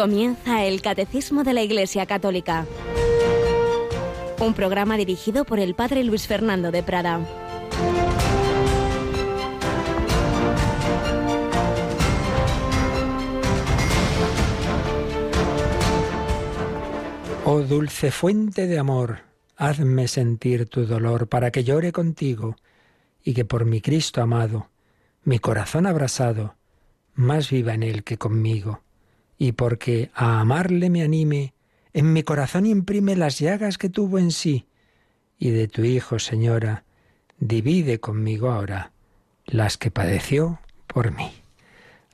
Comienza el Catecismo de la Iglesia Católica. Un programa dirigido por el Padre Luis Fernando de Prada. Oh dulce fuente de amor, hazme sentir tu dolor para que llore contigo y que por mi Cristo amado, mi corazón abrasado, más viva en él que conmigo, y porque a amarle me anime, en mi corazón imprime las llagas que tuvo en sí, y de tu Hijo, Señora, divide conmigo ahora las que padeció por mí.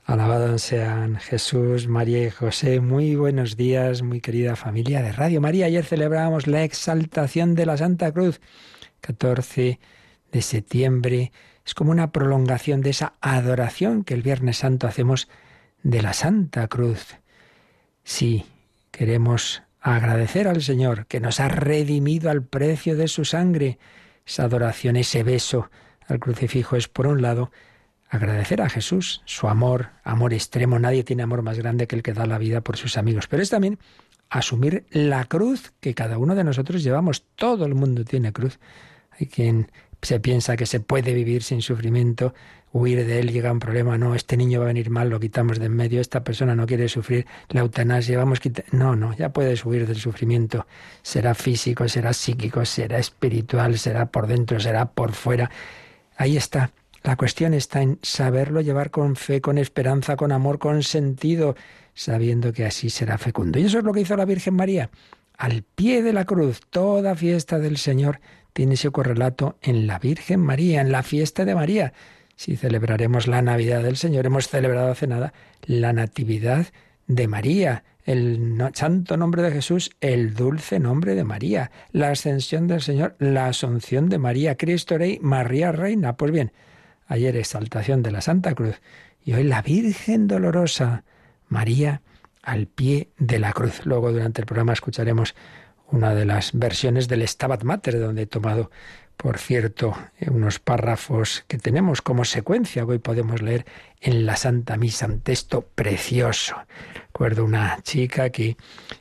Alabado sean Jesús, María y José. Muy buenos días, muy querida familia de Radio María. Ayer celebrábamos la exaltación de la Santa Cruz, 14 de septiembre. Es como una prolongación de esa adoración que el Viernes Santo hacemos de la Santa Cruz. Sí, queremos agradecer al Señor que nos ha redimido al precio de su sangre. Esa adoración, ese beso al crucifijo es, por un lado, agradecer a Jesús su amor, amor extremo. Nadie tiene amor más grande que el que da la vida por sus amigos. Pero es también asumir la cruz que cada uno de nosotros llevamos. Todo el mundo tiene cruz. Hay quien se piensa que se puede vivir sin sufrimiento, huir de él, llega un problema, no, este niño va a venir mal, lo quitamos de en medio, esta persona no quiere sufrir la eutanasia, vamos quitar... No, no, ya puedes huir del sufrimiento. Será físico, será psíquico, será espiritual, será por dentro, será por fuera. Ahí está la cuestión está en saberlo llevar con fe, con esperanza, con amor, con sentido, sabiendo que así será fecundo. Y eso es lo que hizo la Virgen María. Al pie de la cruz, toda fiesta del Señor tiene ese correlato en la Virgen María, en la fiesta de María. Si celebraremos la Navidad del Señor, hemos celebrado hace nada la Natividad de María, el santo nombre de Jesús, el dulce nombre de María, la ascensión del Señor, la asunción de María, Cristo Rey, María Reina. Pues bien, ayer exaltación de la Santa Cruz y hoy la Virgen Dolorosa, María al pie de la cruz. Luego durante el programa escucharemos una de las versiones del Stabat Mater, donde he tomado, por cierto, unos párrafos que tenemos como secuencia. Hoy podemos leer en la Santa Misa un texto precioso. Recuerdo una chica que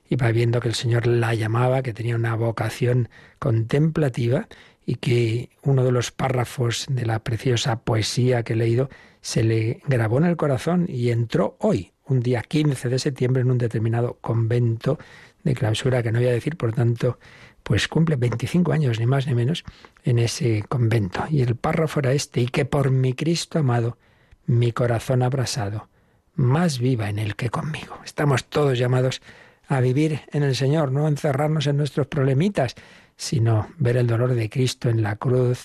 iba viendo que el Señor la llamaba, que tenía una vocación contemplativa y que uno de los párrafos de la preciosa poesía que he leído se le grabó en el corazón y entró hoy, un día 15 de septiembre, en un determinado convento de clausura que no voy a decir, por tanto, pues cumple 25 años, ni más ni menos, en ese convento. Y el párrafo era este, y que por mi Cristo amado, mi corazón abrasado, más viva en él que conmigo. Estamos todos llamados a vivir en el Señor, no encerrarnos en nuestros problemitas, sino ver el dolor de Cristo en la cruz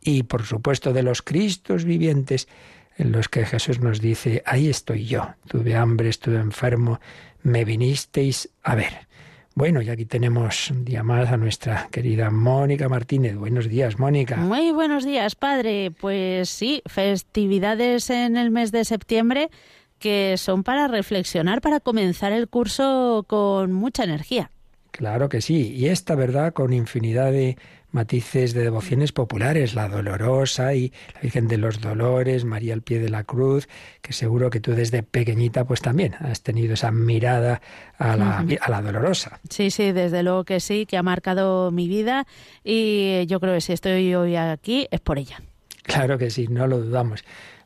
y, por supuesto, de los Cristos vivientes en los que Jesús nos dice, ahí estoy yo, tuve hambre, estuve enfermo, me vinisteis a ver. Bueno, y aquí tenemos un día más a nuestra querida Mónica Martínez. Buenos días, Mónica. Muy buenos días, padre. Pues sí, festividades en el mes de septiembre que son para reflexionar, para comenzar el curso con mucha energía. Claro que sí, y esta verdad con infinidad de matices de devociones populares, la dolorosa y la Virgen de los Dolores, María al pie de la cruz, que seguro que tú desde pequeñita pues también has tenido esa mirada a la, a la dolorosa. Sí, sí, desde luego que sí, que ha marcado mi vida y yo creo que si estoy hoy aquí es por ella. Claro que sí, no lo dudamos.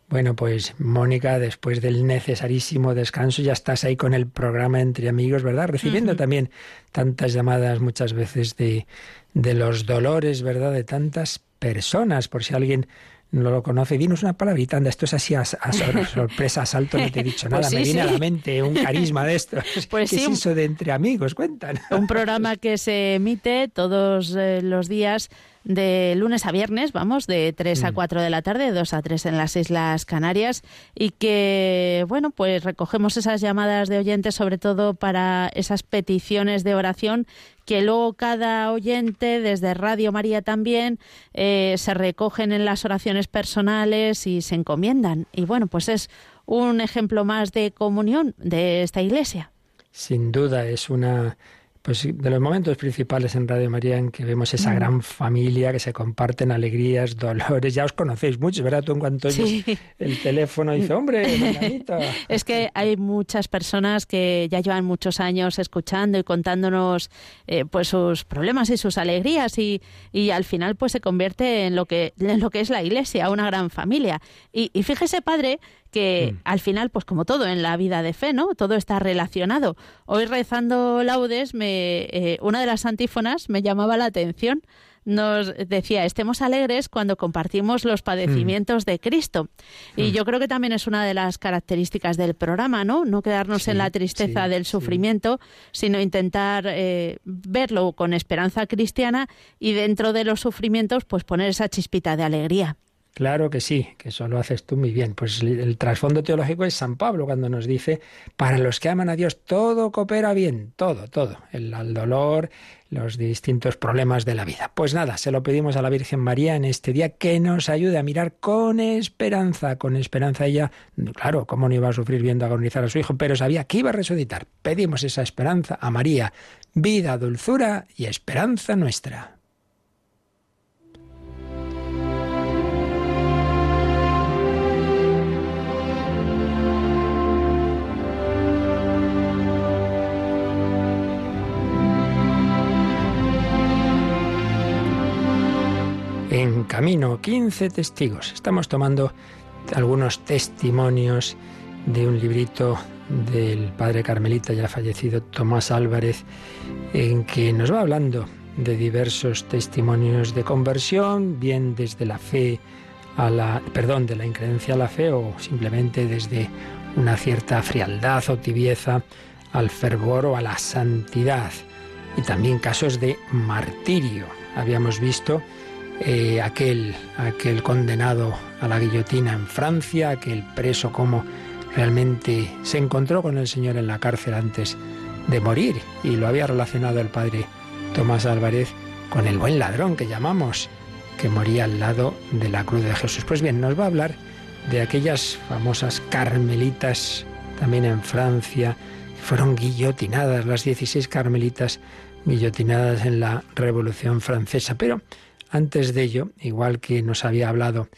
Bueno, pues Mónica, después del necesarísimo descanso, ya estás ahí con el programa Entre Amigos, ¿verdad? Recibiendo también tantas llamadas muchas veces de, de los dolores, ¿verdad? De tantas personas, por si alguien no lo conoce, dinos una palabrita, anda, esto es así a, sorpresa, a salto, no te he dicho pues nada, me viene a la mente un carisma de esto. Pues ¿Qué es eso de entre amigos? Cuentan. Un programa que se emite todos eh, los días de lunes a viernes, vamos, de 3 a 4 mm. de la tarde, de 2 a 3 en las Islas Canarias, y que, bueno, pues recogemos esas llamadas de oyentes, sobre todo para esas peticiones de oración que luego cada oyente, desde Radio María también, eh, se recogen en las oraciones personales y se encomiendan. Y bueno, pues es un ejemplo más de comunión de esta iglesia. Sin duda, es una pues de los momentos principales en Radio María en que vemos esa mm. gran familia que se comparten alegrías, dolores. Ya os conocéis muchos, ¿verdad? Tú en cuanto oyes el teléfono dices, hombre, Es que hay muchas personas que ya llevan muchos años escuchando y contándonos eh, pues sus problemas y sus alegrías y, y, al final pues se convierte en lo que en lo que es la Iglesia, una gran familia. Y, y fíjese, padre, que mm. al final, pues como todo en la vida de fe, ¿no? Todo está relacionado. Hoy rezando laudes, me, eh, una de las antífonas me llamaba la atención. Nos decía, estemos alegres cuando compartimos los padecimientos de Cristo. Y mm. yo creo que también es una de las características del programa, ¿no? No quedarnos en la tristeza del sufrimiento, sino intentar eh, verlo con esperanza cristiana y dentro de los sufrimientos, pues poner esa chispita de alegría. Claro que sí, que eso lo haces tú muy bien. Pues el, trasfondo teológico es San Pablo cuando nos dice, para los que aman a Dios todo coopera bien, todo, todo, el, el, dolor, los distintos problemas de la vida. Pues nada, se lo pedimos a la Virgen María en este día que nos ayude a mirar con esperanza, con esperanza ella, claro, cómo no iba a sufrir viendo agonizar a su hijo, pero sabía que iba a resucitar. Pedimos esa esperanza a María, vida, dulzura y esperanza nuestra. En camino, 15 testigos. Estamos tomando algunos testimonios de un librito del padre carmelita ya fallecido Tomás Álvarez, en que nos va hablando de diversos testimonios de conversión, bien desde la fe perdón, de la increencia a la fe o simplemente desde una cierta frialdad o tibieza al fervor o a la santidad. Y también casos de martirio. Habíamos visto eh, aquel, aquel condenado a la guillotina en Francia, aquel preso como realmente se encontró con el Señor en la cárcel antes de morir y lo había relacionado el padre Tomás Álvarez con el buen ladrón que llamamos, que moría al lado de la cruz de Jesús. Pues bien, nos va a hablar de aquellas famosas carmelitas también en Francia, fueron guillotinadas, las 16 carmelitas guillotinadas en la Revolución Francesa. Pero antes de ello, igual que nos había hablado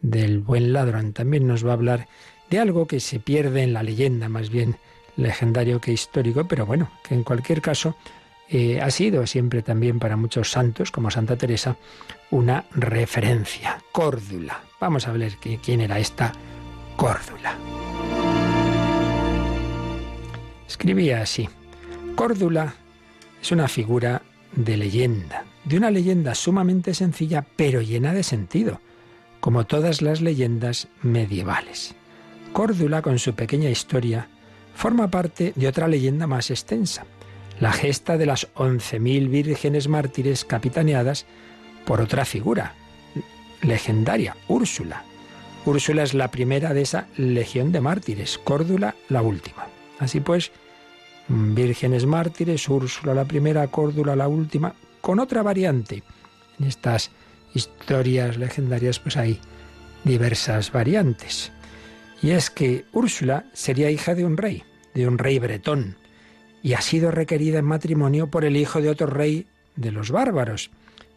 del buen ladrón, también nos va a hablar de algo que se pierde en la leyenda, más bien legendario que histórico, pero bueno, que en cualquier caso eh, ha sido siempre también para muchos santos, como Santa Teresa, una referencia. Córdula. Vamos a ver quién era esta Córdula. Escribía así. Córdula es una figura de leyenda, de una leyenda sumamente sencilla pero llena de sentido, como todas las leyendas medievales. Córdula, con su pequeña historia, forma parte de otra leyenda más extensa, la gesta de las 11.000 vírgenes mártires capitaneadas por otra figura legendaria, Úrsula. Úrsula es la primera de esa legión de mártires, Córdula la última. Así pues, vírgenes mártires, Úrsula la primera, Córdula la última, con otra variante. En estas historias legendarias pues hay diversas variantes. Y es que Úrsula sería hija de un rey, de un rey bretón, y ha sido requerida en matrimonio por el hijo de otro rey de los bárbaros.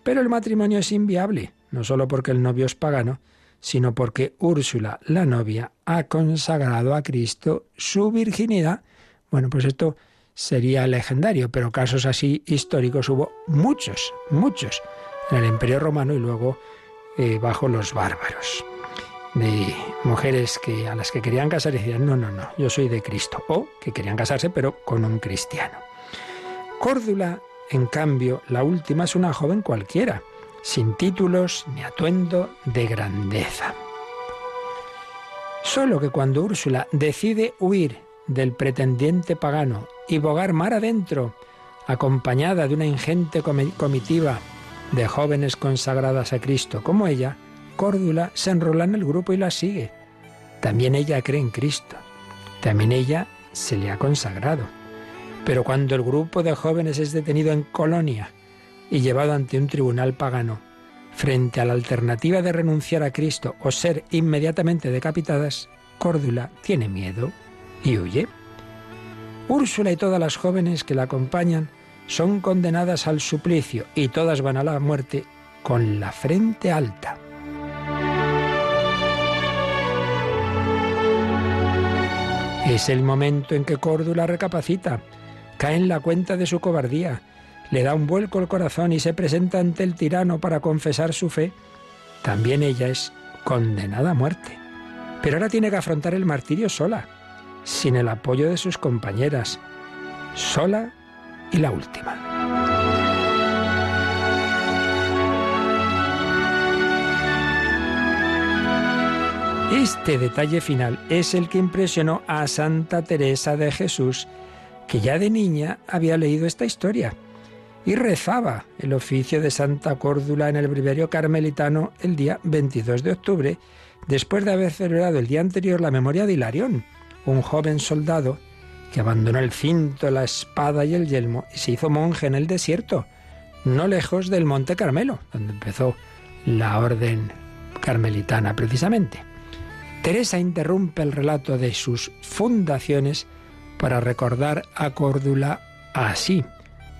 Pero el matrimonio es inviable, no solo porque el novio es pagano, sino porque Úrsula, la novia, ha consagrado a Cristo su virginidad. Bueno, pues esto sería legendario, pero casos así históricos hubo muchos, muchos, en el Imperio Romano y luego eh, bajo los bárbaros. De mujeres que, a las que querían casar y decían, no, no, no, yo soy de Cristo. O que querían casarse, pero con un cristiano. Córdula, en cambio, la última es una joven cualquiera, sin títulos ni atuendo de grandeza. Solo que cuando Úrsula decide huir del pretendiente pagano y bogar mar adentro, acompañada de una ingente comitiva de jóvenes consagradas a Cristo como ella, Córdula se enrola en el grupo y la sigue. También ella cree en Cristo. También ella se le ha consagrado. Pero cuando el grupo de jóvenes es detenido en Colonia y llevado ante un tribunal pagano, frente a la alternativa de renunciar a Cristo o ser inmediatamente decapitadas, Córdula tiene miedo y huye. Úrsula y todas las jóvenes que la acompañan son condenadas al suplicio y todas van a la muerte con la frente alta. Es el momento en que Córdula recapacita, cae en la cuenta de su cobardía, le da un vuelco al corazón y se presenta ante el tirano para confesar su fe. También ella es condenada a muerte. Pero ahora tiene que afrontar el martirio sola, sin el apoyo de sus compañeras, sola y la última. Este detalle final es el que impresionó a Santa Teresa de Jesús, que ya de niña había leído esta historia y rezaba el oficio de Santa Córdula en el breviario carmelitano el día 22 de octubre, después de haber celebrado el día anterior la memoria de Hilarión, un joven soldado que abandonó el cinto, la espada y el yelmo y se hizo monje en el desierto, no lejos del Monte Carmelo, donde empezó la orden carmelitana precisamente. Teresa interrumpe el relato de sus fundaciones para recordar a Córdula así.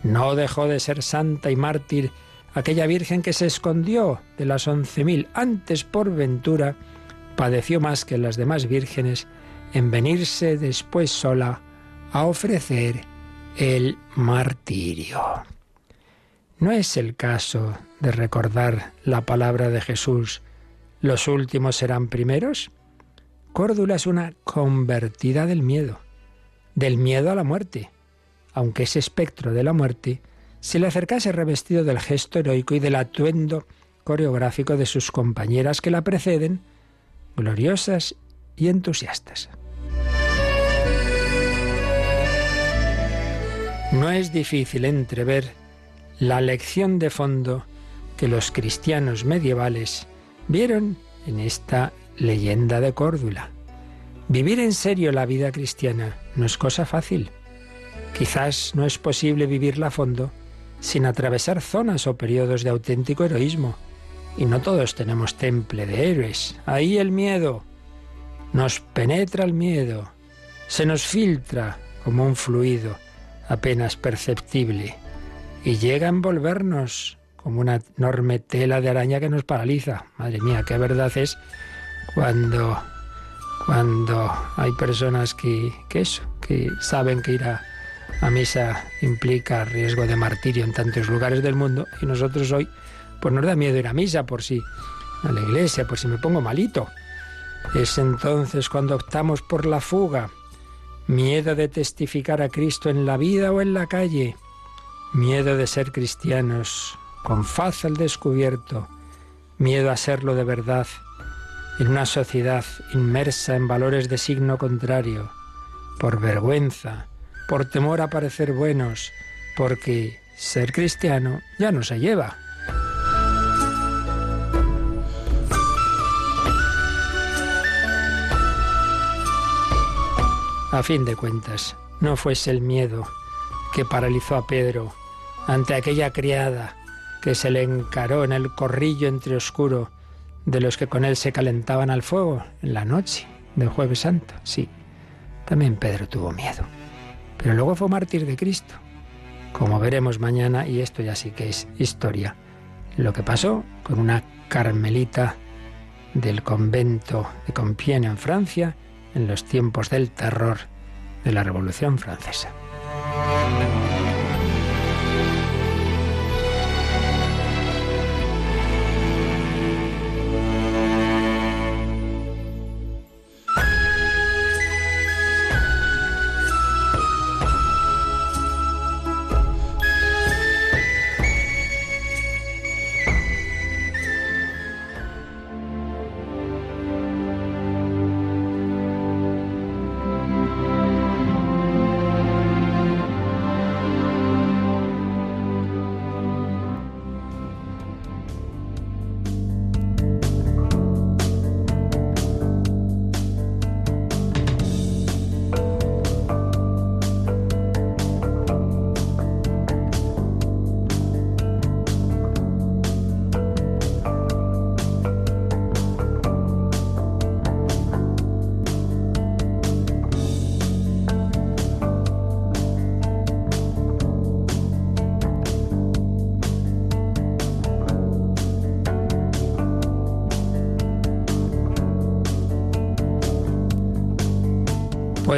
No dejó de ser santa y mártir aquella virgen que se escondió de las once mil, antes por ventura padeció más que las demás vírgenes en venirse después sola a ofrecer el martirio. No es el caso de recordar la palabra de Jesús, los últimos serán primeros. Córdula es una convertida del miedo, del miedo a la muerte, aunque ese espectro de la muerte se le acercase revestido del gesto heroico y del atuendo coreográfico de sus compañeras que la preceden, gloriosas y entusiastas. No es difícil entrever la lección de fondo que los cristianos medievales vieron en esta leyenda de Córdula. Vivir en serio la vida cristiana no es cosa fácil. Quizás no es posible vivirla a fondo sin atravesar zonas o periodos de auténtico heroísmo. Y no todos tenemos temple de héroes. Ahí el miedo. Nos penetra el miedo. Se nos filtra como un fluido apenas perceptible. Y llega a envolvernos como una enorme tela de araña que nos paraliza. Madre mía, qué verdad es cuando, cuando hay personas que, que eso, que saben que ir a, a misa implica riesgo de martirio en tantos lugares del mundo y nosotros hoy pues nos da miedo ir a misa por si a la iglesia, por si me pongo malito. Es entonces cuando optamos por la fuga, miedo de testificar a Cristo en la vida o en la calle, miedo de ser cristianos con faz al descubierto, miedo a serlo de verdad en una sociedad inmersa en valores de signo contrario, por vergüenza, por temor a parecer buenos, porque ser cristiano ya no se lleva. A fin de cuentas, no fuese el miedo que paralizó a Pedro ante aquella criada que se le encaró en el corrillo entre oscuro de los que con él se calentaban al fuego en la noche del jueves santo. Sí, también Pedro tuvo miedo. Pero luego fue mártir de Cristo. Como veremos mañana, y esto ya sí que es historia, lo que pasó con una carmelita del convento de Compiègne en Francia en los tiempos del terror de la Revolución Francesa.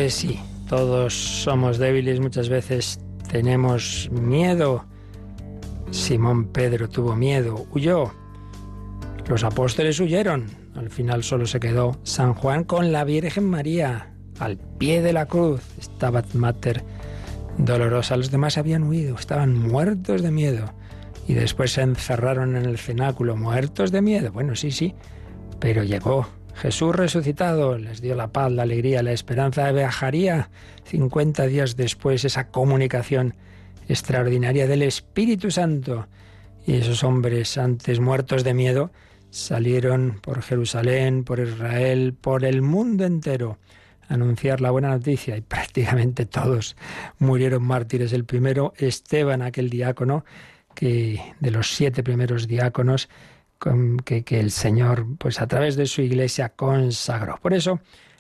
Pues sí, todos somos débiles, muchas veces tenemos miedo. Simón Pedro tuvo miedo, huyó. Los apóstoles huyeron. Al final solo se quedó San Juan con la Virgen María al pie de la cruz. Estaba Mater dolorosa. Los demás habían huido, estaban muertos de miedo. Y después se encerraron en el cenáculo, muertos de miedo. Bueno, sí, sí, pero llegó Jesús resucitado, les dio la paz, la alegría, la esperanza. Viajaría 50 días después esa comunicación extraordinaria del Espíritu Santo. Y esos hombres antes muertos de miedo salieron por Jerusalén, por Israel, por el mundo entero anunciar la buena noticia y prácticamente todos murieron mártires. El primero, Esteban, aquel diácono, que de los siete primeros diáconos que, el Señor, pues a través de su iglesia, consagró. Por eso,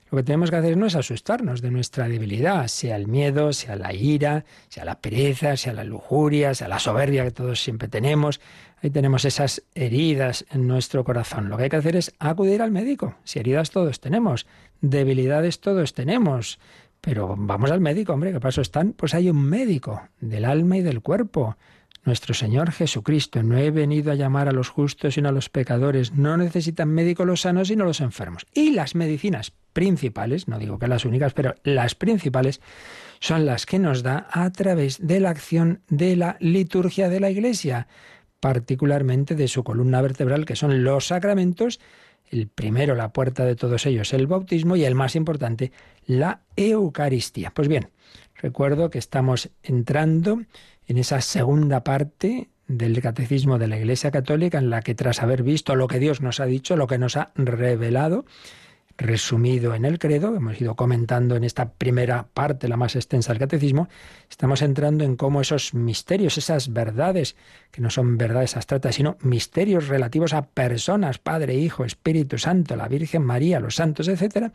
lo que tenemos que hacer no es asustarnos de nuestra debilidad, sea el miedo, sea la ira, sea la pereza, sea la lujuria, sea la soberbia que todos siempre tenemos. Ahí tenemos esas heridas en nuestro corazón. Lo que hay que hacer es acudir al médico. Si heridas todos tenemos, debilidades todos tenemos. Pero vamos al médico, hombre, ¿qué paso están? Pues hay un médico del alma y del cuerpo. Nuestro Señor Jesucristo. No he venido a llamar a los justos sino a los pecadores. No necesitan médico los sanos sino los enfermos. Y las medicinas principales, no digo que las únicas, pero las principales son las que nos da a través de la acción de la liturgia de la Iglesia, particularmente de su columna vertebral, que son los sacramentos el primero, la puerta de todos ellos, el bautismo y el más importante, la Eucaristía. Pues bien, recuerdo que estamos entrando en esa segunda parte del catecismo de la Iglesia Católica en la que tras haber visto lo que Dios nos ha dicho, lo que nos ha revelado, resumido en el credo, hemos ido comentando en esta primera parte, la más extensa del catecismo, estamos entrando en cómo esos misterios, esas verdades, que no son verdades abstractas, sino misterios relativos a personas, Padre, Hijo, Espíritu Santo, la Virgen María, los santos, etcétera,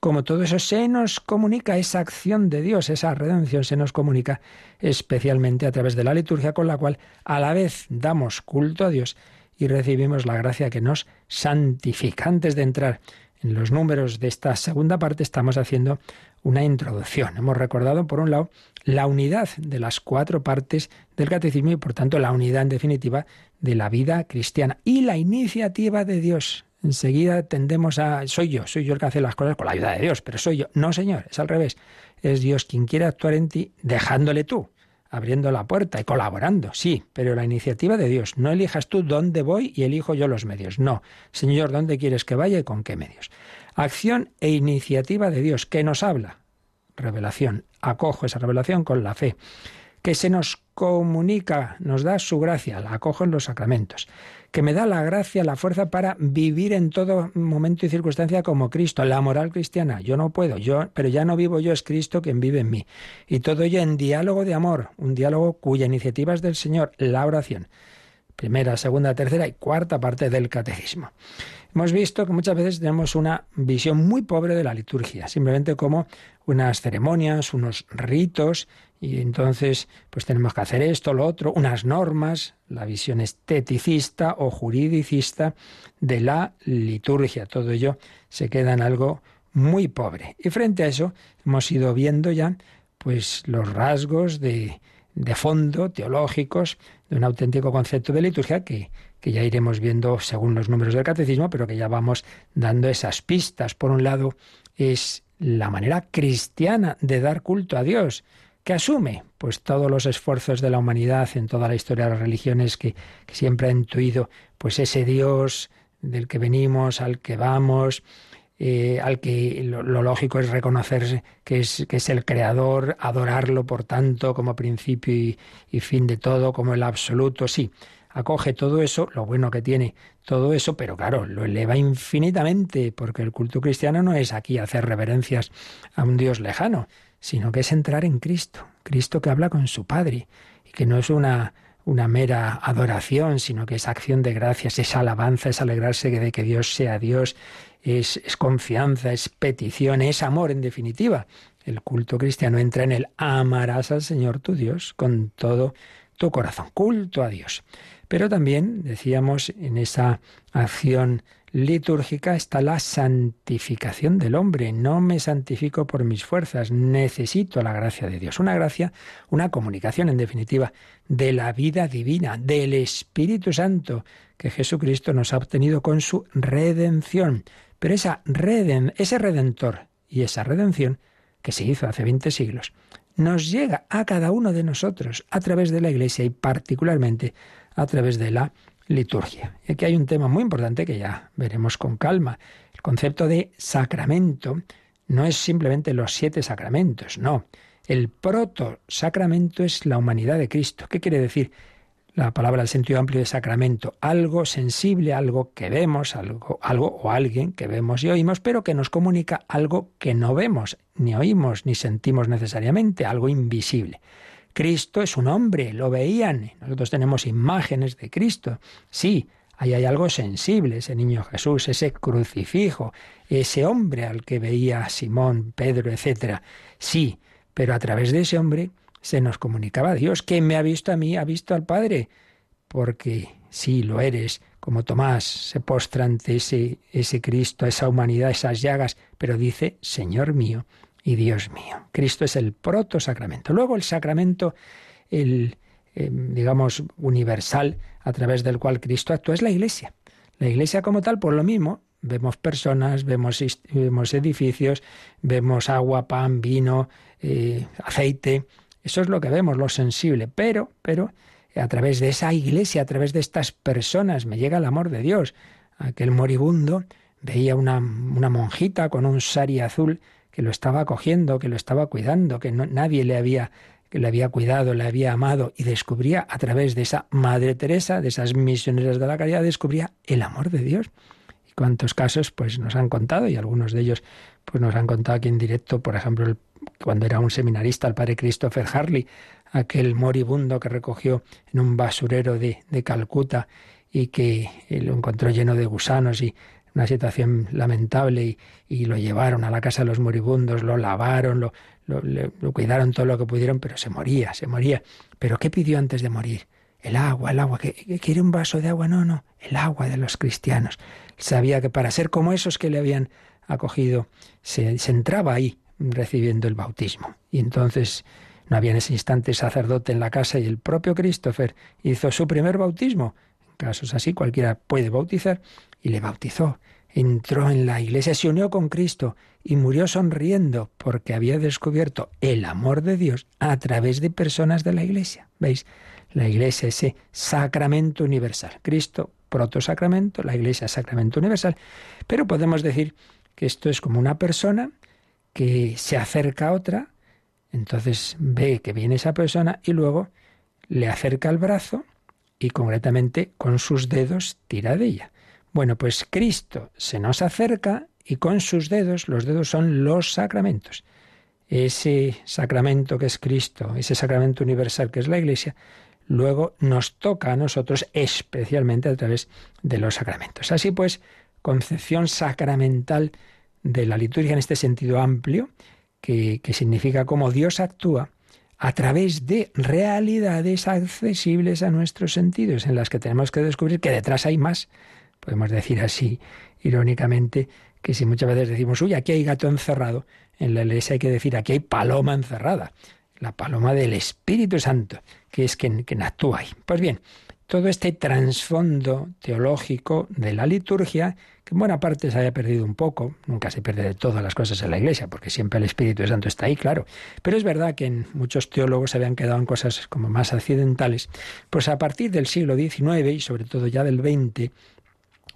como todo eso se nos comunica, esa acción de Dios, esa redención se nos comunica especialmente a través de la liturgia con la cual a la vez damos culto a Dios y recibimos la gracia que nos santifica. Antes de entrar en los números de esta segunda parte estamos haciendo una introducción. Hemos recordado, por un lado, la unidad de las cuatro partes del catecismo y, por tanto, la unidad en definitiva de la vida cristiana y la iniciativa de Dios enseguida tendemos a soy yo, soy yo el que hace las cosas con la ayuda de Dios, pero soy yo. No, Señor, es al revés. Es Dios quien quiere actuar en ti dejándole tú, abriendo la puerta y colaborando. Sí, pero la iniciativa de Dios. No elijas tú dónde voy y elijo yo los medios. No, Señor, ¿dónde quieres que vaya y con qué medios? Acción e iniciativa de Dios que nos habla. Revelación. Acojo esa revelación con la fe que se nos comunica, nos da su gracia, la acojo en los sacramentos, que me da la gracia, la fuerza para vivir en todo momento y circunstancia como Cristo, la moral cristiana. Yo no puedo, yo, pero ya no vivo yo, es Cristo quien vive en mí. Y todo ello en diálogo de amor, un diálogo cuya iniciativa es del Señor, la oración. Primera, segunda, tercera y cuarta parte del catecismo. Hemos visto que muchas veces tenemos una visión muy pobre de la liturgia, simplemente como unas ceremonias, unos ritos, y entonces pues tenemos que hacer esto, lo otro, unas normas, la visión esteticista o juridicista de la liturgia. Todo ello se queda en algo muy pobre. Y frente a eso hemos ido viendo ya pues los rasgos de, de fondo teológicos de un auténtico concepto de liturgia que, que ya iremos viendo según los números del catecismo, pero que ya vamos dando esas pistas. Por un lado, es la manera cristiana de dar culto a Dios que asume pues todos los esfuerzos de la humanidad en toda la historia de las religiones que, siempre ha intuido pues ese Dios del que venimos, al que vamos, eh, al que lo, lógico es reconocer que es, que es el creador, adorarlo por tanto como principio y fin de todo, como el absoluto, sí, acoge todo eso, lo bueno que tiene todo eso, pero claro, lo eleva infinitamente, porque el culto cristiano no es aquí hacer reverencias a un Dios lejano, sino que es entrar en Cristo, Cristo que habla con su Padre, y que no es una, una mera adoración, sino que es acción de gracias, es alabanza, es alegrarse de que Dios sea Dios, es, confianza, es petición, es amor en definitiva. El culto cristiano entra en el amarás al Señor tu Dios con todo tu corazón, culto a Dios. Pero también, decíamos, en esa acción litúrgica está la santificación del hombre. No me santifico por mis fuerzas, necesito la gracia de Dios. Una gracia, una comunicación en definitiva de la vida divina, del Espíritu Santo que Jesucristo nos ha obtenido con su redención. Pero esa reden, ese redentor y esa redención que se hizo hace 20 siglos, nos llega a cada uno de nosotros a través de la Iglesia y particularmente a través de la liturgia. Y aquí hay un tema muy importante que ya veremos con calma. El concepto de sacramento no es simplemente los siete sacramentos, no. El proto sacramento es la humanidad de Cristo. ¿Qué quiere decir? La palabra el sentido amplio de sacramento, algo sensible, algo que vemos, algo, algo o alguien que vemos y oímos, pero que nos comunica algo que no vemos, ni oímos, ni sentimos necesariamente, algo invisible. Cristo es un hombre, lo veían. Nosotros tenemos imágenes de Cristo. Sí, ahí hay algo sensible, ese niño Jesús, ese crucifijo, ese hombre al que veía Simón, Pedro, etc. Sí, pero a través de ese hombre se nos comunicaba Dios. ¿Quién me ha visto a mí ha visto al Padre. Porque sí, lo eres, como Tomás se postra ante ese, ese Cristo, esa humanidad, esas llagas, pero dice, Señor mío y Dios mío. Cristo es el proto sacramento. Luego el sacramento, el eh, digamos universal a través del cual Cristo actúa es la Iglesia. La Iglesia como tal, por lo mismo, vemos personas, vemos, vemos edificios, vemos agua, pan, vino, eh, aceite. Eso es lo que vemos, lo sensible. Pero, pero a través de esa Iglesia, a través de estas personas, me llega el amor de Dios. Aquel moribundo veía una, una monjita con un sari azul que lo estaba acogiendo, que lo estaba cuidando, que nadie le había que le había cuidado, le había amado y descubría a través de esa Madre Teresa, de esas misioneras de la caridad, descubría el amor de Dios. Y cuántos casos pues nos han contado y algunos de ellos pues nos han contado aquí en directo, por ejemplo, cuando era un seminarista el padre Christopher Harley, aquel moribundo que recogió en un basurero de, de Calcuta y que lo encontró lleno de gusanos y una situación lamentable y, lo llevaron a la casa de los moribundos, lo lavaron, lo, lo, cuidaron todo lo que pudieron, pero se moría, se moría. ¿Pero qué pidió antes de morir? El agua, el agua. ¿Que, quiere un vaso de agua? No, no, el agua de los cristianos. Sabía que para ser como esos que le habían acogido, se, se entraba ahí recibiendo el bautismo. Y entonces no había en ese instante sacerdote en la casa y el propio Christopher hizo su primer bautismo. En casos así cualquiera puede bautizar y le bautizó. Entró en la iglesia, se unió con Cristo y murió sonriendo porque había descubierto el amor de Dios a través de personas de la iglesia. ¿Veis? La iglesia, ese sacramento universal. Cristo, protosacramento, la iglesia, sacramento universal. Pero podemos decir que esto es como una persona que se acerca a otra, entonces ve que viene esa persona y luego le acerca el brazo y concretamente con sus dedos tira de ella. Bueno, pues Cristo se nos acerca y con sus dedos, los dedos son los sacramentos. Ese sacramento que es Cristo, ese sacramento universal que es la Iglesia, luego nos toca a nosotros especialmente a través de los sacramentos. Así pues, concepción sacramental de la liturgia en este sentido amplio, que, que significa cómo Dios actúa a través de realidades accesibles a nuestros sentidos, en las que tenemos que descubrir que detrás hay más, Podemos decir así, irónicamente, que si muchas veces decimos, uy, aquí hay gato encerrado, en la iglesia hay que decir, aquí hay paloma encerrada, la paloma del Espíritu Santo, que es quien, actúa ahí. Pues bien, todo este trasfondo teológico de la liturgia, que en buena parte se haya perdido un poco, nunca se pierde de todas las cosas en la Iglesia, porque siempre el Espíritu Santo está ahí, claro, pero es verdad que en muchos teólogos se habían quedado en cosas como más accidentales, pues a partir del siglo XIX y sobre todo ya del XX,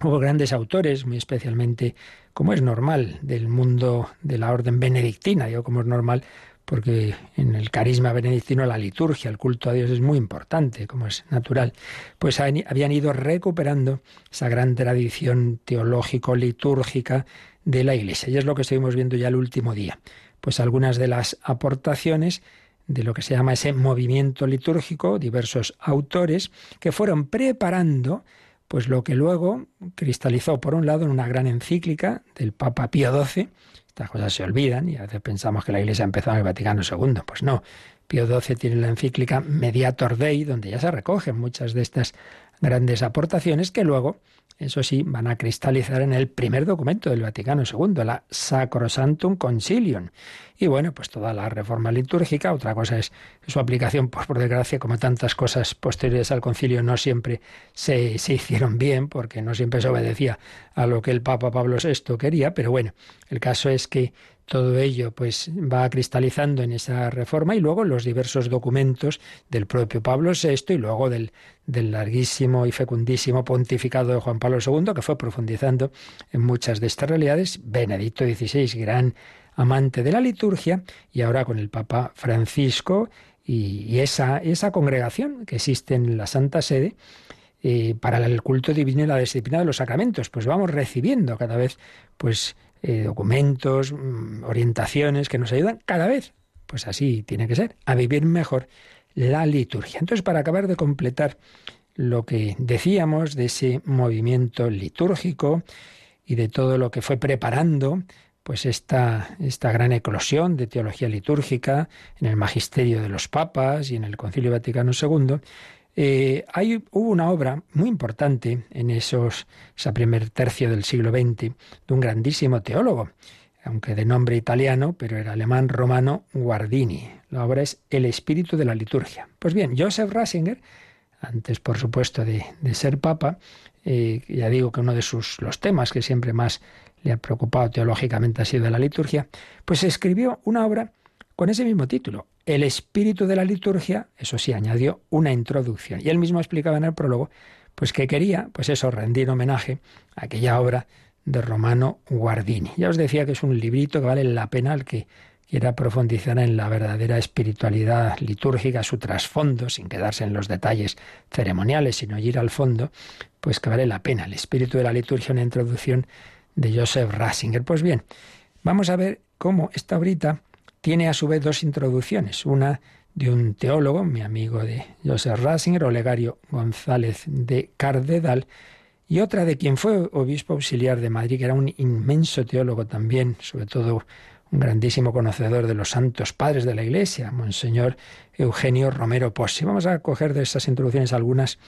Hubo grandes autores, muy especialmente, como es normal, del mundo de la orden benedictina, digo como es normal, porque en el carisma benedictino la liturgia, el culto a Dios es muy importante, como es natural, pues habían ido recuperando esa gran tradición teológico-litúrgica de la Iglesia. Y es lo que estuvimos viendo ya el último día. Pues algunas de las aportaciones de lo que se llama ese movimiento litúrgico, diversos autores que fueron preparando pues lo que luego cristalizó, por un lado, en una gran encíclica del Papa Pío XII, estas cosas se olvidan y a veces pensamos que la Iglesia empezó en el Vaticano II. Pues no, Pío XII tiene la encíclica Mediator Dei, donde ya se recogen muchas de estas grandes aportaciones que luego eso sí, van a cristalizar en el primer documento del Vaticano II, la Sacrosantum Concilium. Y bueno, pues toda la reforma litúrgica, otra cosa es su aplicación, pues por desgracia, como tantas cosas posteriores al concilio, no siempre se, se hicieron bien, porque no siempre se obedecía a lo que el Papa Pablo VI quería, pero bueno, el caso es que todo ello pues va cristalizando en esa reforma y luego los diversos documentos del propio Pablo VI y luego del, del larguísimo y fecundísimo pontificado de Juan Pablo II que fue profundizando en muchas de estas realidades, Benedicto XVI, gran amante de la liturgia y ahora con el Papa Francisco. Y, esa, esa congregación que existe en la Santa Sede eh, para el culto divino y la disciplina de los sacramentos, pues vamos recibiendo cada vez pues eh, documentos, mm, orientaciones que nos ayudan cada vez, pues así tiene que ser, a vivir mejor la liturgia. Entonces, para acabar de completar lo que decíamos de ese movimiento litúrgico y de todo lo que fue preparando, pues esta, esta gran eclosión de teología litúrgica en el magisterio de los papas y en el Concilio Vaticano II, eh, hay, hubo una obra muy importante en esos, primer tercio del siglo XX de un grandísimo teólogo, aunque de nombre italiano, pero era alemán romano, Guardini. La obra es El espíritu de la liturgia. Pues bien, Joseph Ratzinger, antes por supuesto de, ser papa, eh, ya digo que uno de sus los temas que siempre más le ha preocupado teológicamente ha sido la liturgia, pues escribió una obra con ese mismo título, El espíritu de la liturgia, eso sí, añadió una introducción. Y él mismo explicaba en el prólogo, pues que quería, pues eso, rendir homenaje a aquella obra de Romano Guardini. Ya os decía que es un librito que vale la pena al que quiera profundizar en la verdadera espiritualidad litúrgica, su trasfondo, sin quedarse en los detalles ceremoniales, sino ir al fondo, pues que vale la pena. El espíritu de la liturgia, una introducción de Joseph Ratzinger. Pues bien, vamos a ver cómo esta obrita tiene a su vez dos introducciones, una de un teólogo, mi amigo de Joseph Ratzinger, Olegario González de Cardedal, y otra de quien fue obispo auxiliar de Madrid, que era un inmenso teólogo también, sobre todo un grandísimo conocedor de los santos padres de la Iglesia, Monseñor Eugenio Romero Possi. Vamos a coger de esas introducciones algunas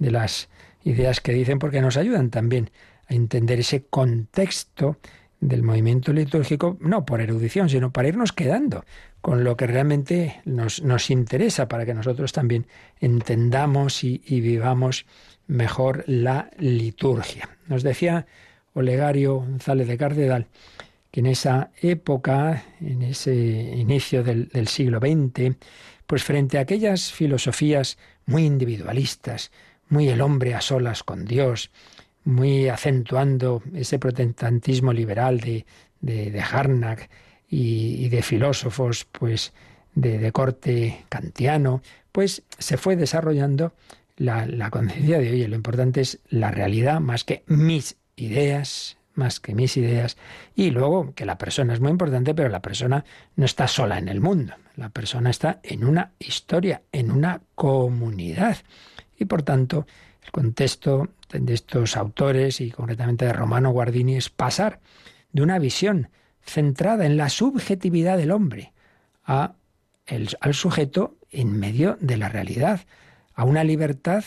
de las ideas que dicen porque nos ayudan también a entender ese contexto del movimiento litúrgico, no por erudición, sino para irnos quedando con lo que realmente nos, nos interesa, para que nosotros también entendamos y, vivamos mejor la liturgia. Nos decía Olegario González de Cardedal que en esa época, en ese inicio del, del siglo XX, pues frente a aquellas filosofías muy individualistas, muy el hombre a solas con Dios, muy acentuando ese protestantismo liberal de, de, Harnack y, de filósofos pues de, corte kantiano, pues se fue desarrollando la, la conciencia de, oye, lo importante es la realidad más que mis ideas, más que mis ideas, y luego que la persona es muy importante, pero la persona no está sola en el mundo, la persona está en una historia, en una comunidad, y por tanto el contexto de estos autores y concretamente de Romano Guardini es pasar de una visión centrada en la subjetividad del hombre a al sujeto en medio de la realidad, a una libertad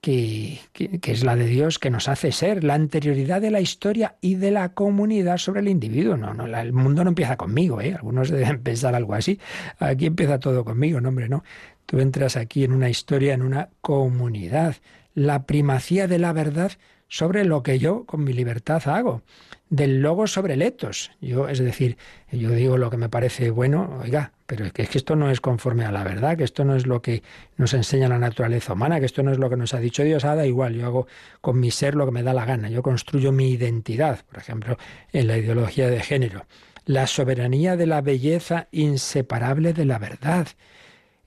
que, es la de Dios, que nos hace ser, la anterioridad de la historia y de la comunidad sobre el individuo. No, no, el mundo no empieza conmigo, ¿eh? Algunos deben pensar algo así. Aquí empieza todo conmigo, no, hombre, no. Tú entras aquí en una historia, en una comunidad la primacía de la verdad sobre lo que yo con mi libertad hago, del logo sobre el etos. Yo, es decir, yo digo lo que me parece bueno, oiga, pero es que, esto no es conforme a la verdad, que esto no es lo que nos enseña la naturaleza humana, que esto no es lo que nos ha dicho Dios, ah, da igual, yo hago con mi ser lo que me da la gana, yo construyo mi identidad, por ejemplo, en la ideología de género. La soberanía de la belleza inseparable de la verdad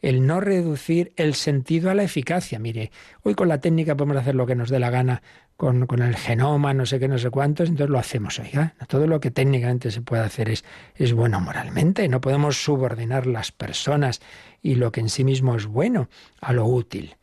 el no reducir el sentido a la eficacia. Mire, hoy con la técnica podemos hacer lo que nos dé la gana con, el genoma, no sé qué, no sé cuántos, entonces lo hacemos. Oiga, todo lo que técnicamente se puede hacer es, es bueno moralmente. No podemos subordinar las personas y lo que en sí mismo es bueno a lo útil.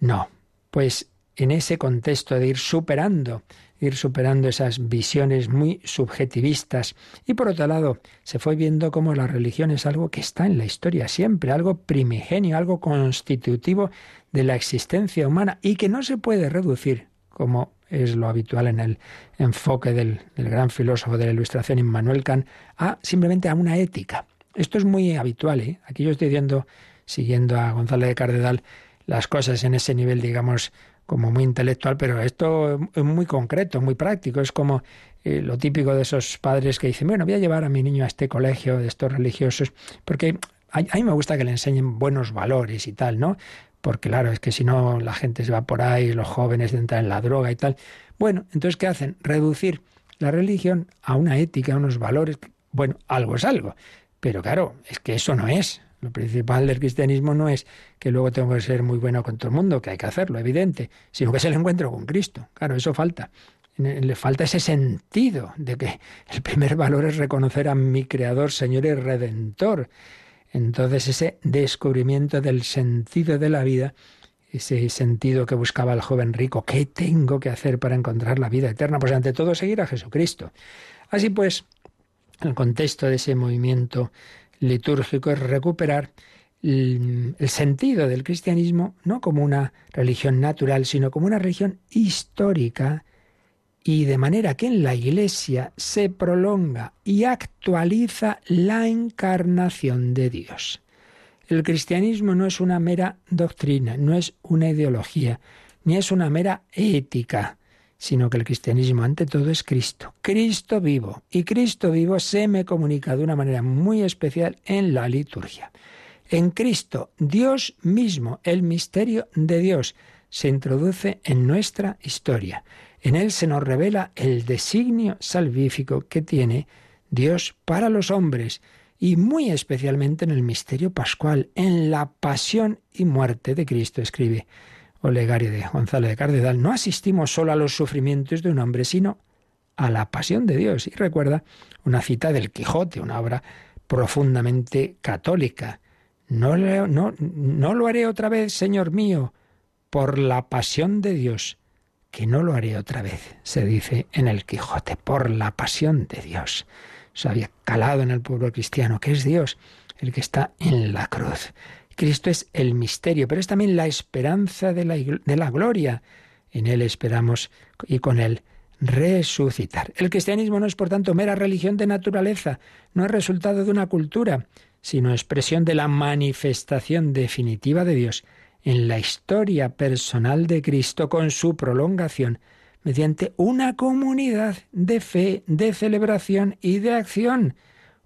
No, pues en ese contexto de ir superando, ir superando esas visiones muy subjetivistas. Y por otro lado, se fue viendo cómo la religión es algo que está en la historia siempre, algo primigenio, algo constitutivo de la existencia humana y que no se puede reducir, como es lo habitual en el enfoque del, gran filósofo de la Ilustración, Immanuel Kant, a simplemente a una ética. Esto es muy habitual. ¿eh? Aquí yo estoy diciendo, siguiendo a González de Cardedal, las cosas en ese nivel, digamos, como muy intelectual, pero esto es muy concreto, muy práctico. Es como eh, lo típico de esos padres que dicen, bueno, voy a llevar a mi niño a este colegio de estos religiosos, porque a, mí me gusta que le enseñen buenos valores y tal, ¿no? Porque claro, es que si no la gente se va por ahí, los jóvenes entran en la droga y tal. Bueno, entonces, ¿qué hacen? Reducir la religión a una ética, a unos valores. Bueno, algo es algo. Pero claro, es que eso no es. Lo principal del cristianismo no es que luego tengo que ser muy bueno con todo el mundo, que hay que hacerlo, evidente, sino que es el encuentro con Cristo. Claro, eso falta. Le falta ese sentido de que el primer valor es reconocer a mi Creador, Señor y Redentor. Entonces ese descubrimiento del sentido de la vida, ese sentido que buscaba el joven rico, ¿qué tengo que hacer para encontrar la vida eterna? Pues ante todo seguir a Jesucristo. Así pues, el contexto de ese movimiento litúrgico es recuperar el, sentido del cristianismo no como una religión natural, sino como una religión histórica y de manera que en la Iglesia se prolonga y actualiza la encarnación de Dios. El cristianismo no es una mera doctrina, no es una ideología, ni es una mera ética, sino que el cristianismo ante todo es Cristo, Cristo vivo. Y Cristo vivo se me comunica de una manera muy especial en la liturgia. En Cristo, Dios mismo, el misterio de Dios, se introduce en nuestra historia. En él se nos revela el designio salvífico que tiene Dios para los hombres y muy especialmente en el misterio pascual, en la pasión y muerte de Cristo, escribe Olegario de Gonzalo de Cardedal, no asistimos solo a los sufrimientos de un hombre, sino a la pasión de Dios. Y recuerda una cita del Quijote, una obra profundamente católica. No, lo haré otra vez, Señor mío, por la pasión de Dios, que no lo haré otra vez, se dice en el Quijote, por la pasión de Dios. Se había calado en el pueblo cristiano, que es Dios el que está en la cruz. Cristo es el misterio, pero es también la esperanza de la, de la gloria. En Él esperamos y con Él resucitar. El cristianismo no es, por tanto, mera religión de naturaleza, no es resultado de una cultura, sino expresión de la manifestación definitiva de Dios en la historia personal de Cristo con su prolongación mediante una comunidad de fe, de celebración y de acción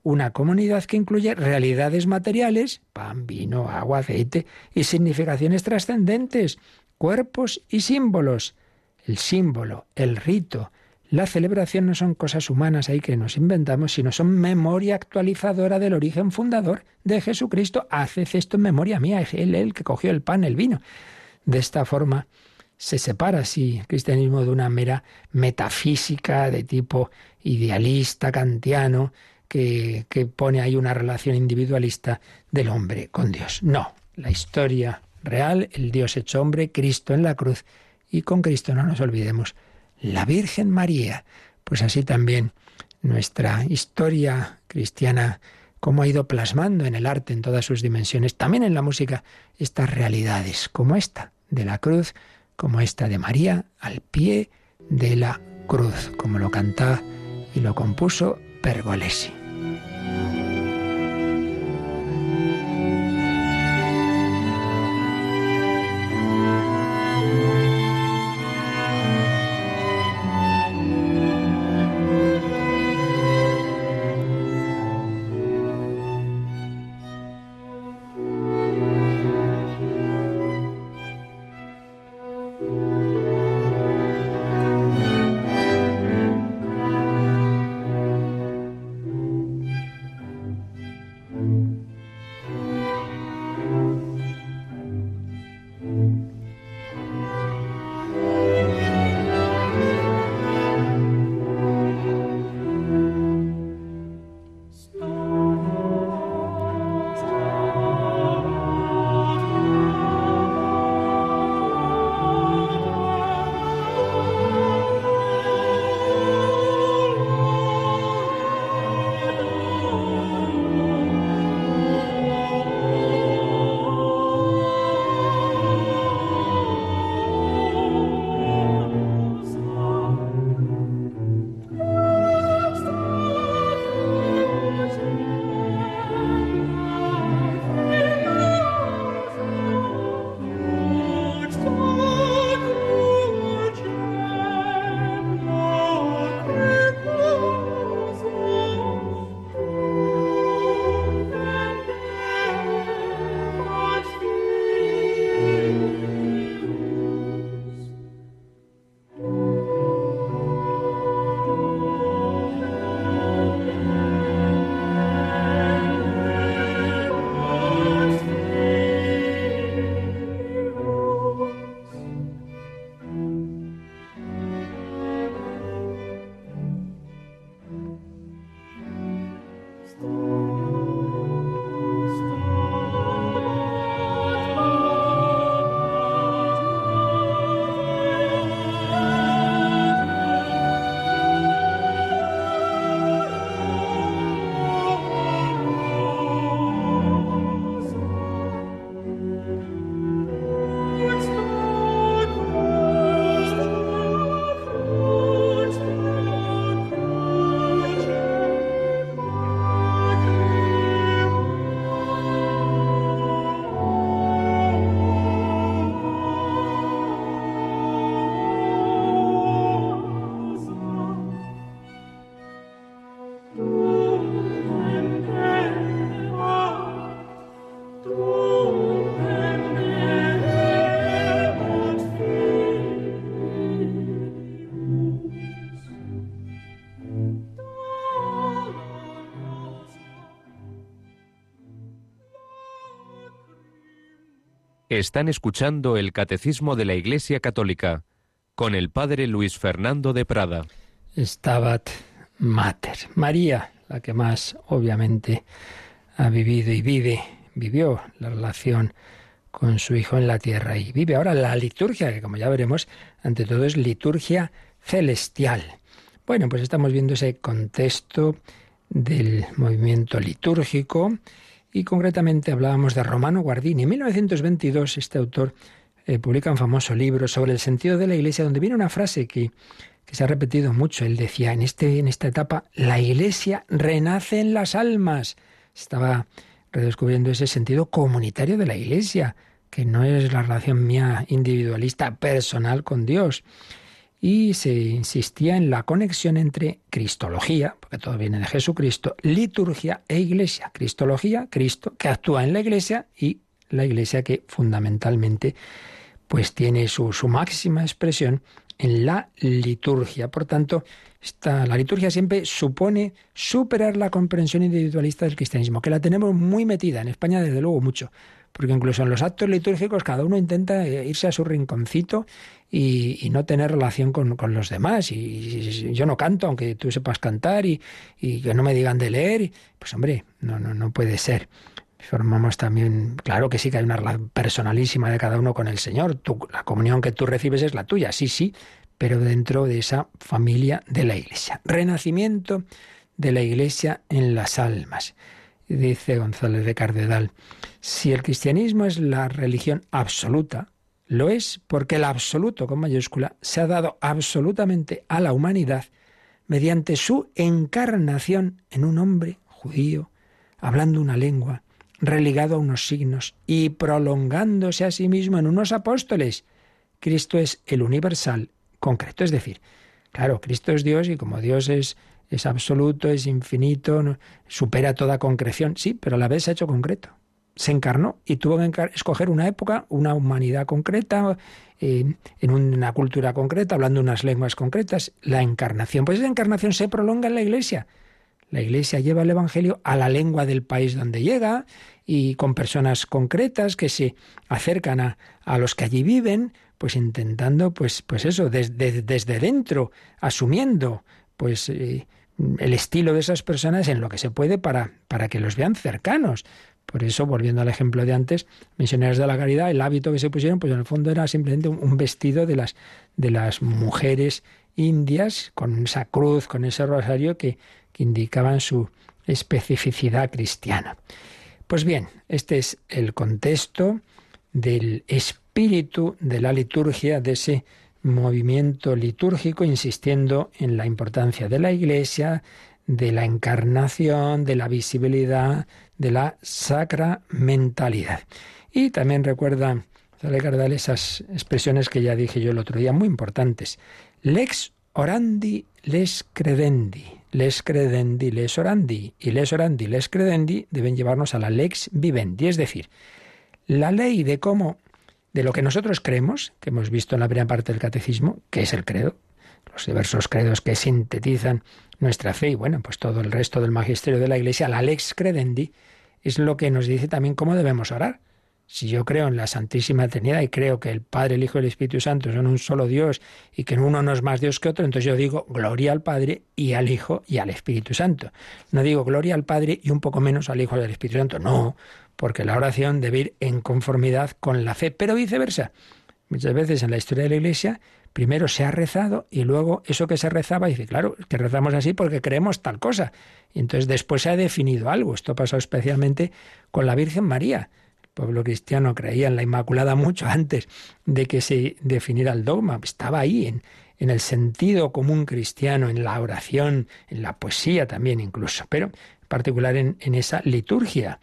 una comunidad que incluye realidades materiales, pan, vino, agua, aceite, y significaciones trascendentes, cuerpos y símbolos. El símbolo, el rito, la celebración no son cosas humanas ahí que nos inventamos, sino son memoria actualizadora del origen fundador de Jesucristo. Haced esto en memoria mía, es él el que cogió el pan, el vino. De esta forma se separa así el cristianismo de una mera metafísica de tipo idealista, kantiano, que, pone ahí una relación individualista del hombre con Dios. No, la historia real, el Dios hecho hombre, Cristo en la cruz, y con Cristo no nos olvidemos, la Virgen María. Pues así también nuestra historia cristiana, cómo ha ido plasmando en el arte, en todas sus dimensiones, también en la música, estas realidades, como esta de la cruz, como esta de María, al pie de la cruz, como lo canta y lo compuso Pergolesi. Están escuchando el Catecismo de la Iglesia Católica con el Padre Luis Fernando de Prada. Stabat Mater. María, la que más obviamente ha vivido y vive, vivió la relación con su Hijo en la tierra y vive ahora la liturgia, que como ya veremos, ante todo es liturgia celestial. Bueno, pues estamos viendo ese contexto del movimiento litúrgico y concretamente hablábamos de Romano Guardini. En 1922 este autor eh, publica un famoso libro sobre el sentido de la Iglesia donde viene una frase que, que se ha repetido mucho. Él decía, en, este, en esta etapa, la Iglesia renace en las almas. Estaba redescubriendo ese sentido comunitario de la Iglesia, que no es la relación mía individualista, personal con Dios y se insistía en la conexión entre cristología, porque todo viene de Jesucristo, liturgia e iglesia. Cristología, Cristo, que actúa en la iglesia y la iglesia que fundamentalmente pues tiene su, su máxima expresión en la liturgia. Por tanto, la liturgia siempre supone superar la comprensión individualista del cristianismo, que la tenemos muy metida, en España desde luego mucho, porque incluso en los actos litúrgicos cada uno intenta eh, irse a su rinconcito y, no tener relación con, los demás. Y, yo no canto, aunque tú sepas cantar y, que no me digan de leer. Pues hombre, no, no, no puede ser. Formamos también, claro que sí que hay una relación personalísima de cada uno con el Señor. la comunión que tú recibes es la tuya, sí, sí, pero dentro de esa familia de la Iglesia. Renacimiento de la Iglesia en las almas. Dice González de Cardedal, si el cristianismo es la religión absoluta, lo es porque el absoluto con mayúscula se ha dado absolutamente a la humanidad mediante su encarnación en un hombre judío, hablando una lengua, religado a unos signos y prolongándose a sí mismo en unos apóstoles. Cristo es el universal concreto, es decir, claro, Cristo es Dios y como Dios es, es absoluto, es infinito, supera toda concreción, sí, pero a la vez se ha hecho concreto se encarnó y tuvo que escoger una época, una humanidad concreta, eh, en una cultura concreta, hablando unas lenguas concretas, la encarnación. Pues esa encarnación se prolonga en la iglesia. La iglesia lleva el Evangelio a la lengua del país donde llega y con personas concretas que se acercan a, a los que allí viven, pues intentando, pues, pues eso, desde, dentro, asumiendo, pues eh, el estilo de esas personas en lo que se puede para, para que los vean cercanos. Por eso, volviendo al ejemplo de antes, misioneras de la caridad, el hábito que se pusieron, pues en el fondo era simplemente un vestido de las, de las mujeres indias, con esa cruz, con ese rosario que, que indicaban su especificidad cristiana. Pues bien, este es el contexto del espíritu de la liturgia, de ese movimiento litúrgico, insistiendo en la importancia de la Iglesia, de la encarnación, de la visibilidad, de la sacramentalidad. Y también recuerda Sale Cardal esas expresiones que ya dije yo el otro día, muy importantes. Lex orandi, les credendi. Les credendi, les orandi. Y les orandi, les credendi deben llevarnos a la lex vivendi. Es decir, la ley de cómo, de lo que nosotros creemos, que hemos visto en la primera parte del catecismo, que es el credo, los diversos credos que sintetizan nuestra fe y bueno, pues todo el resto del magisterio de la Iglesia, la lex credendi, es lo que nos dice también cómo debemos orar. Si yo creo en la Santísima Trinidad y creo que el Padre, el Hijo y el Espíritu Santo son un solo Dios y que uno no es más Dios que otro, entonces yo digo gloria al Padre y al Hijo y al Espíritu Santo. No digo gloria al Padre y un poco menos al Hijo y al Espíritu Santo. No, porque la oración debe ir en conformidad con la fe, pero viceversa. Muchas veces en la historia de la Iglesia primero se ha rezado y luego eso que se rezaba dice, claro, que rezamos así porque creemos tal cosa. Y entonces después se ha definido algo. Esto pasó especialmente con la Virgen María. El pueblo cristiano creía en la Inmaculada mucho antes de que se definiera el dogma. Estaba ahí en, en el sentido común cristiano, en la oración, en la poesía también incluso, pero en particular en, esa liturgia.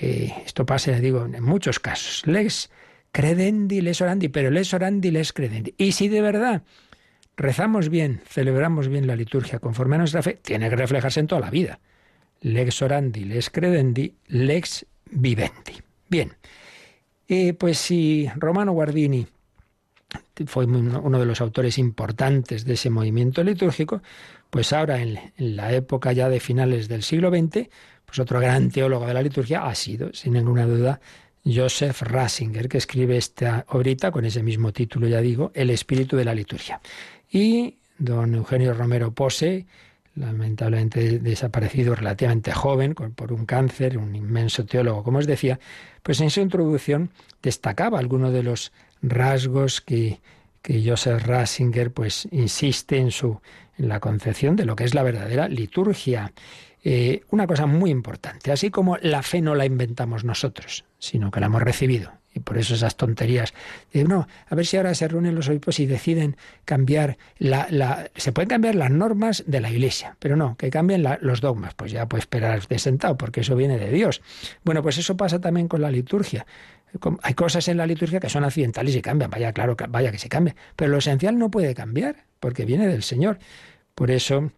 Eh, esto pasa, digo, en muchos casos. Les credendi, les orandi, pero les orandi, les credendi. Y si de verdad rezamos bien, celebramos bien la liturgia conforme a nuestra fe, tiene que reflejarse en toda la vida. Lex orandi, les credendi, lex vivendi. Bien, eh, pues si Romano Guardini fue uno de los autores importantes de ese movimiento litúrgico, pues ahora en, la época ya de finales del siglo XX, pues otro gran teólogo de la liturgia ha sido, sin ninguna duda, Joseph Rasinger, que escribe esta obrita con ese mismo título, ya digo, El espíritu de la liturgia. Y don Eugenio Romero Pose, lamentablemente desaparecido relativamente joven por un cáncer, un inmenso teólogo, como os decía, pues en su introducción destacaba algunos de los rasgos que, que Joseph Rasinger pues insiste en su en la concepción de lo que es la verdadera liturgia. Eh, una cosa muy importante, así como la fe no la inventamos nosotros, sino que la hemos recibido. Y por eso esas tonterías. De, no, a ver si ahora se reúnen los obispos y deciden cambiar la, se pueden cambiar las normas de la Iglesia, pero no, que cambien los dogmas. Pues ya puede esperar de sentado, porque eso viene de Dios. Bueno, pues eso pasa también con la liturgia. Hay cosas en la liturgia que son accidentales y cambian, vaya, claro, vaya que se cambie. Pero lo esencial no puede cambiar, porque viene del Señor. Por eso,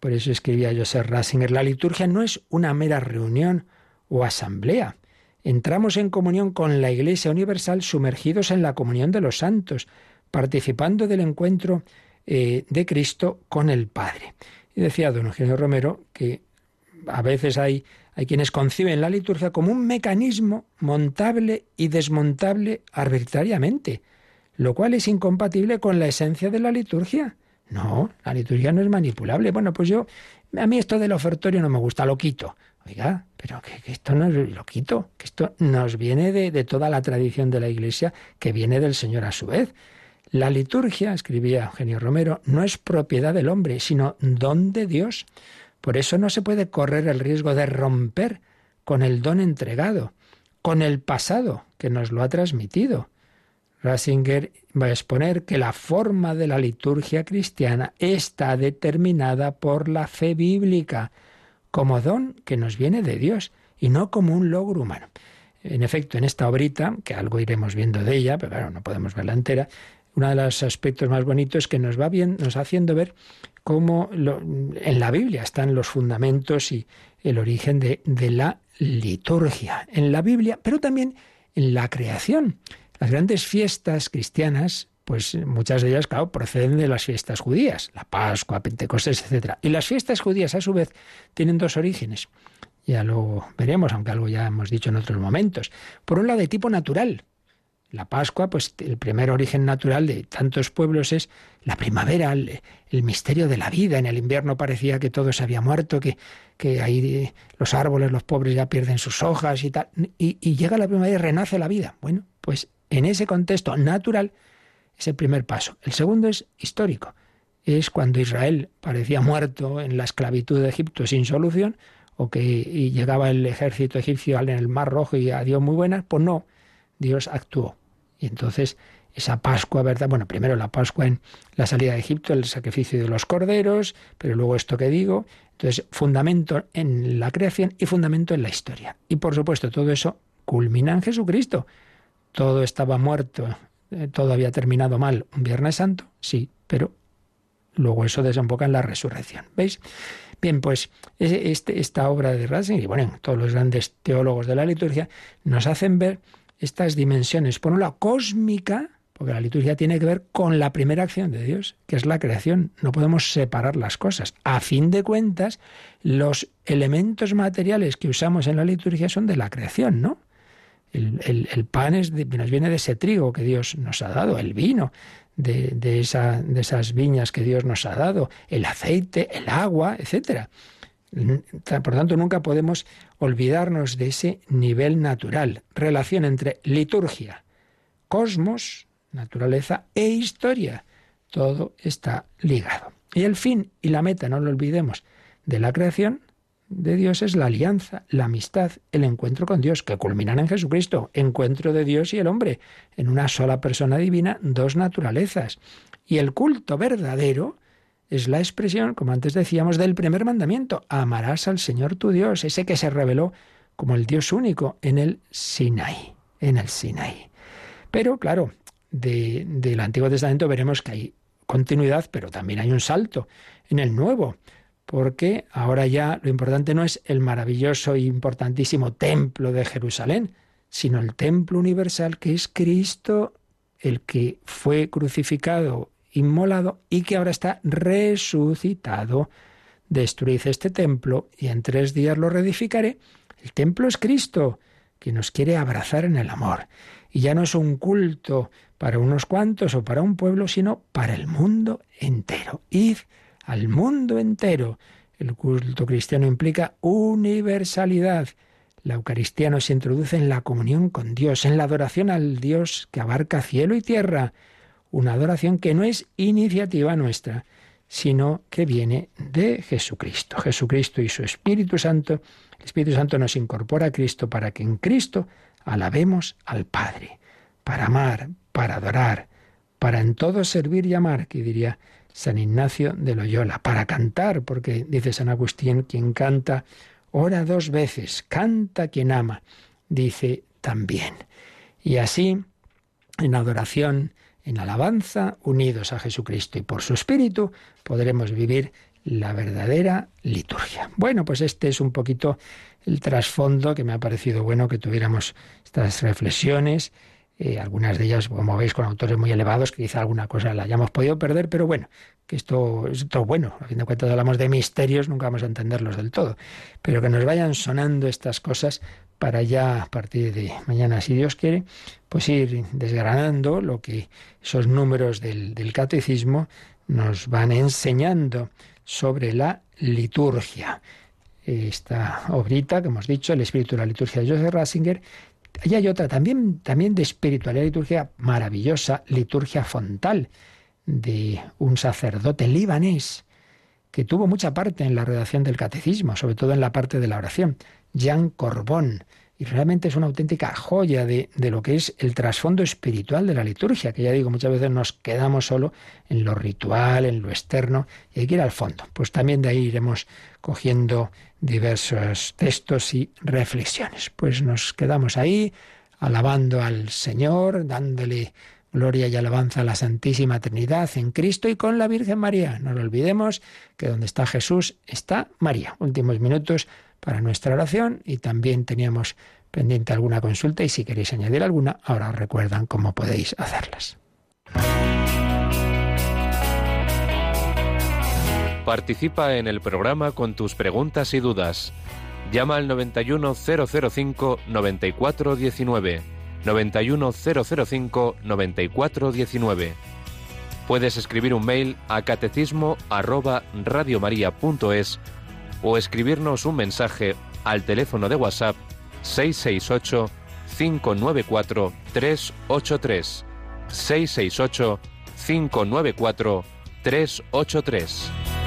por eso escribía Joseph Ratzinger, la liturgia no es una mera reunión o asamblea entramos en comunión con la Iglesia Universal sumergidos en la comunión de los santos, participando del encuentro eh, de Cristo con el Padre. Y decía don Eugenio Romero que a veces hay, hay quienes conciben la liturgia como un mecanismo montable y desmontable arbitrariamente, lo cual es incompatible con la esencia de la liturgia. No, la liturgia no es manipulable. Bueno, pues yo, a mí esto del ofertorio no me gusta, lo quito. Oiga, pero que, esto no es lo quito, que esto nos viene de, de toda la tradición de la Iglesia, que viene del Señor a su vez. La liturgia, escribía Eugenio Romero, no es propiedad del hombre, sino don de Dios. Por eso no se puede correr el riesgo de romper con el don entregado, con el pasado que nos lo ha transmitido. Rasinger va a exponer que la forma de la liturgia cristiana está determinada por la fe bíblica, como don que nos viene de Dios y no como un logro humano. En efecto, en esta obrita, que algo iremos viendo de ella, pero claro, no podemos verla entera, uno de los aspectos más bonitos es que nos va bien, nos haciendo ver cómo en la Biblia están los fundamentos y el origen de la liturgia. En la Biblia, pero también en la creación. Las grandes fiestas cristianas pues muchas de ellas, claro, proceden de las fiestas judías, la Pascua, Pentecostés, etc. Y las fiestas judías, a su vez, tienen dos orígenes. Ya lo veremos, aunque algo ya hemos dicho en otros momentos. Por un lado, de tipo natural. La Pascua, pues el primer origen natural de tantos pueblos es la primavera, el, misterio de la vida. En el invierno parecía que todo se había muerto, que, que ahí los árboles, los pobres ya pierden sus hojas y tal. Y llega la primavera y renace la vida. Bueno, pues en ese contexto natural, es el primer paso. El segundo es histórico. Es cuando Israel parecía muerto en la esclavitud de Egipto sin solución, o que llegaba el ejército egipcio en el Mar Rojo y a Dios muy buenas, pues no, Dios actuó. Y entonces esa Pascua, ¿verdad? Bueno, primero la Pascua en la salida de Egipto, el sacrificio de los corderos, pero luego esto que digo. Entonces, fundamento en la creación y fundamento en la historia. Y por supuesto, todo eso culmina en Jesucristo. Todo estaba muerto eh, todo había terminado mal un Viernes Santo, sí, pero luego eso desemboca en la resurrección. ¿Veis? Bien, pues este, esta obra de Ratzinger y bueno, todos los grandes teólogos de la liturgia nos hacen ver estas dimensiones, por un lado cósmica, porque la liturgia tiene que ver con la primera acción de Dios, que es la creación. No podemos separar las cosas. A fin de cuentas, los elementos materiales que usamos en la liturgia son de la creación, ¿no? El, pan es nos viene de ese trigo que Dios nos ha dado, el vino de, de, de esas viñas que Dios nos ha dado, el aceite, el agua, etcétera. Por tanto, nunca podemos olvidarnos de ese nivel natural, relación entre liturgia, cosmos, naturaleza e historia. Todo está ligado. Y el fin y la meta, no lo olvidemos, de la creación de Dios es la alianza, la amistad, el encuentro con Dios, que culminan en Jesucristo, encuentro de Dios y el hombre, en una sola persona divina, dos naturalezas. Y el culto verdadero es la expresión, como antes decíamos, del primer mandamiento, amarás al Señor tu Dios, ese que se reveló como el Dios único en el Sinaí, en el Sinaí. Pero claro, del Antiguo Testamento veremos que hay continuidad, pero también hay un salto en el Nuevo porque ahora ya lo importante no es el maravilloso e importantísimo templo de Jerusalén, sino el templo universal que es Cristo, el que fue crucificado, inmolado y que ahora está resucitado. Destruid este templo y en tres días lo reedificaré. El templo es Cristo, que nos quiere abrazar en el amor. Y ya no es un culto para unos cuantos o para un pueblo, sino para el mundo entero. Id al mundo entero. El culto cristiano implica universalidad. La Eucaristía nos introduce en la comunión con Dios, en la adoración al Dios que abarca cielo y tierra. Una adoración que no es iniciativa nuestra, sino que viene de Jesucristo. Jesucristo y su Espíritu Santo. El Espíritu Santo nos incorpora a Cristo para que en Cristo alabemos al Padre, para amar, para adorar, para en todo servir y amar, que diría San Ignacio de Loyola, para cantar, porque dice San Agustín, quien canta, ora dos veces, canta quien ama, dice también. Y así, en adoración, en alabanza, unidos a Jesucristo y por su Espíritu, podremos vivir la verdadera liturgia. Bueno, pues este es un poquito el trasfondo que me ha parecido bueno que tuviéramos estas reflexiones eh, algunas de ellas, como veis, con autores muy elevados, que quizá alguna cosa la hayamos podido perder, pero bueno, que esto es todo bueno. A fin de cuentas hablamos de misterios, nunca vamos a entenderlos del todo, pero que nos vayan sonando estas cosas para ya a partir de mañana, si Dios quiere, pues ir desgranando lo que esos números del, del catecismo nos van enseñando sobre la liturgia. Esta obrita que hemos dicho, El espíritu de la liturgia de Joseph Ratzinger, y hay otra también, también de espiritualidad liturgia maravillosa, liturgia fontal, de un sacerdote libanés que tuvo mucha parte en la redacción del catecismo, sobre todo en la parte de la oración, Jean Corbón. Y realmente es una auténtica joya de, de, lo que es el trasfondo espiritual de la liturgia, que ya digo, muchas veces nos quedamos solo en lo ritual, en lo externo, y hay que ir al fondo. Pues también de ahí iremos cogiendo diversos textos y reflexiones. Pues nos quedamos ahí alabando al Señor, dándole gloria y alabanza a la Santísima Trinidad en Cristo y con la Virgen María. No lo olvidemos que donde está Jesús está María. Últimos minutos para nuestra oración y también teníamos pendiente alguna consulta y si queréis añadir alguna, ahora os recuerdan cómo podéis hacerlas. Participa en el programa con tus preguntas y dudas. Llama al 91005 9419. 91005 9419. Puedes escribir un mail a catecismo arroba radiomaria.es o escribirnos un mensaje al teléfono de WhatsApp 668 594 383 668 594 383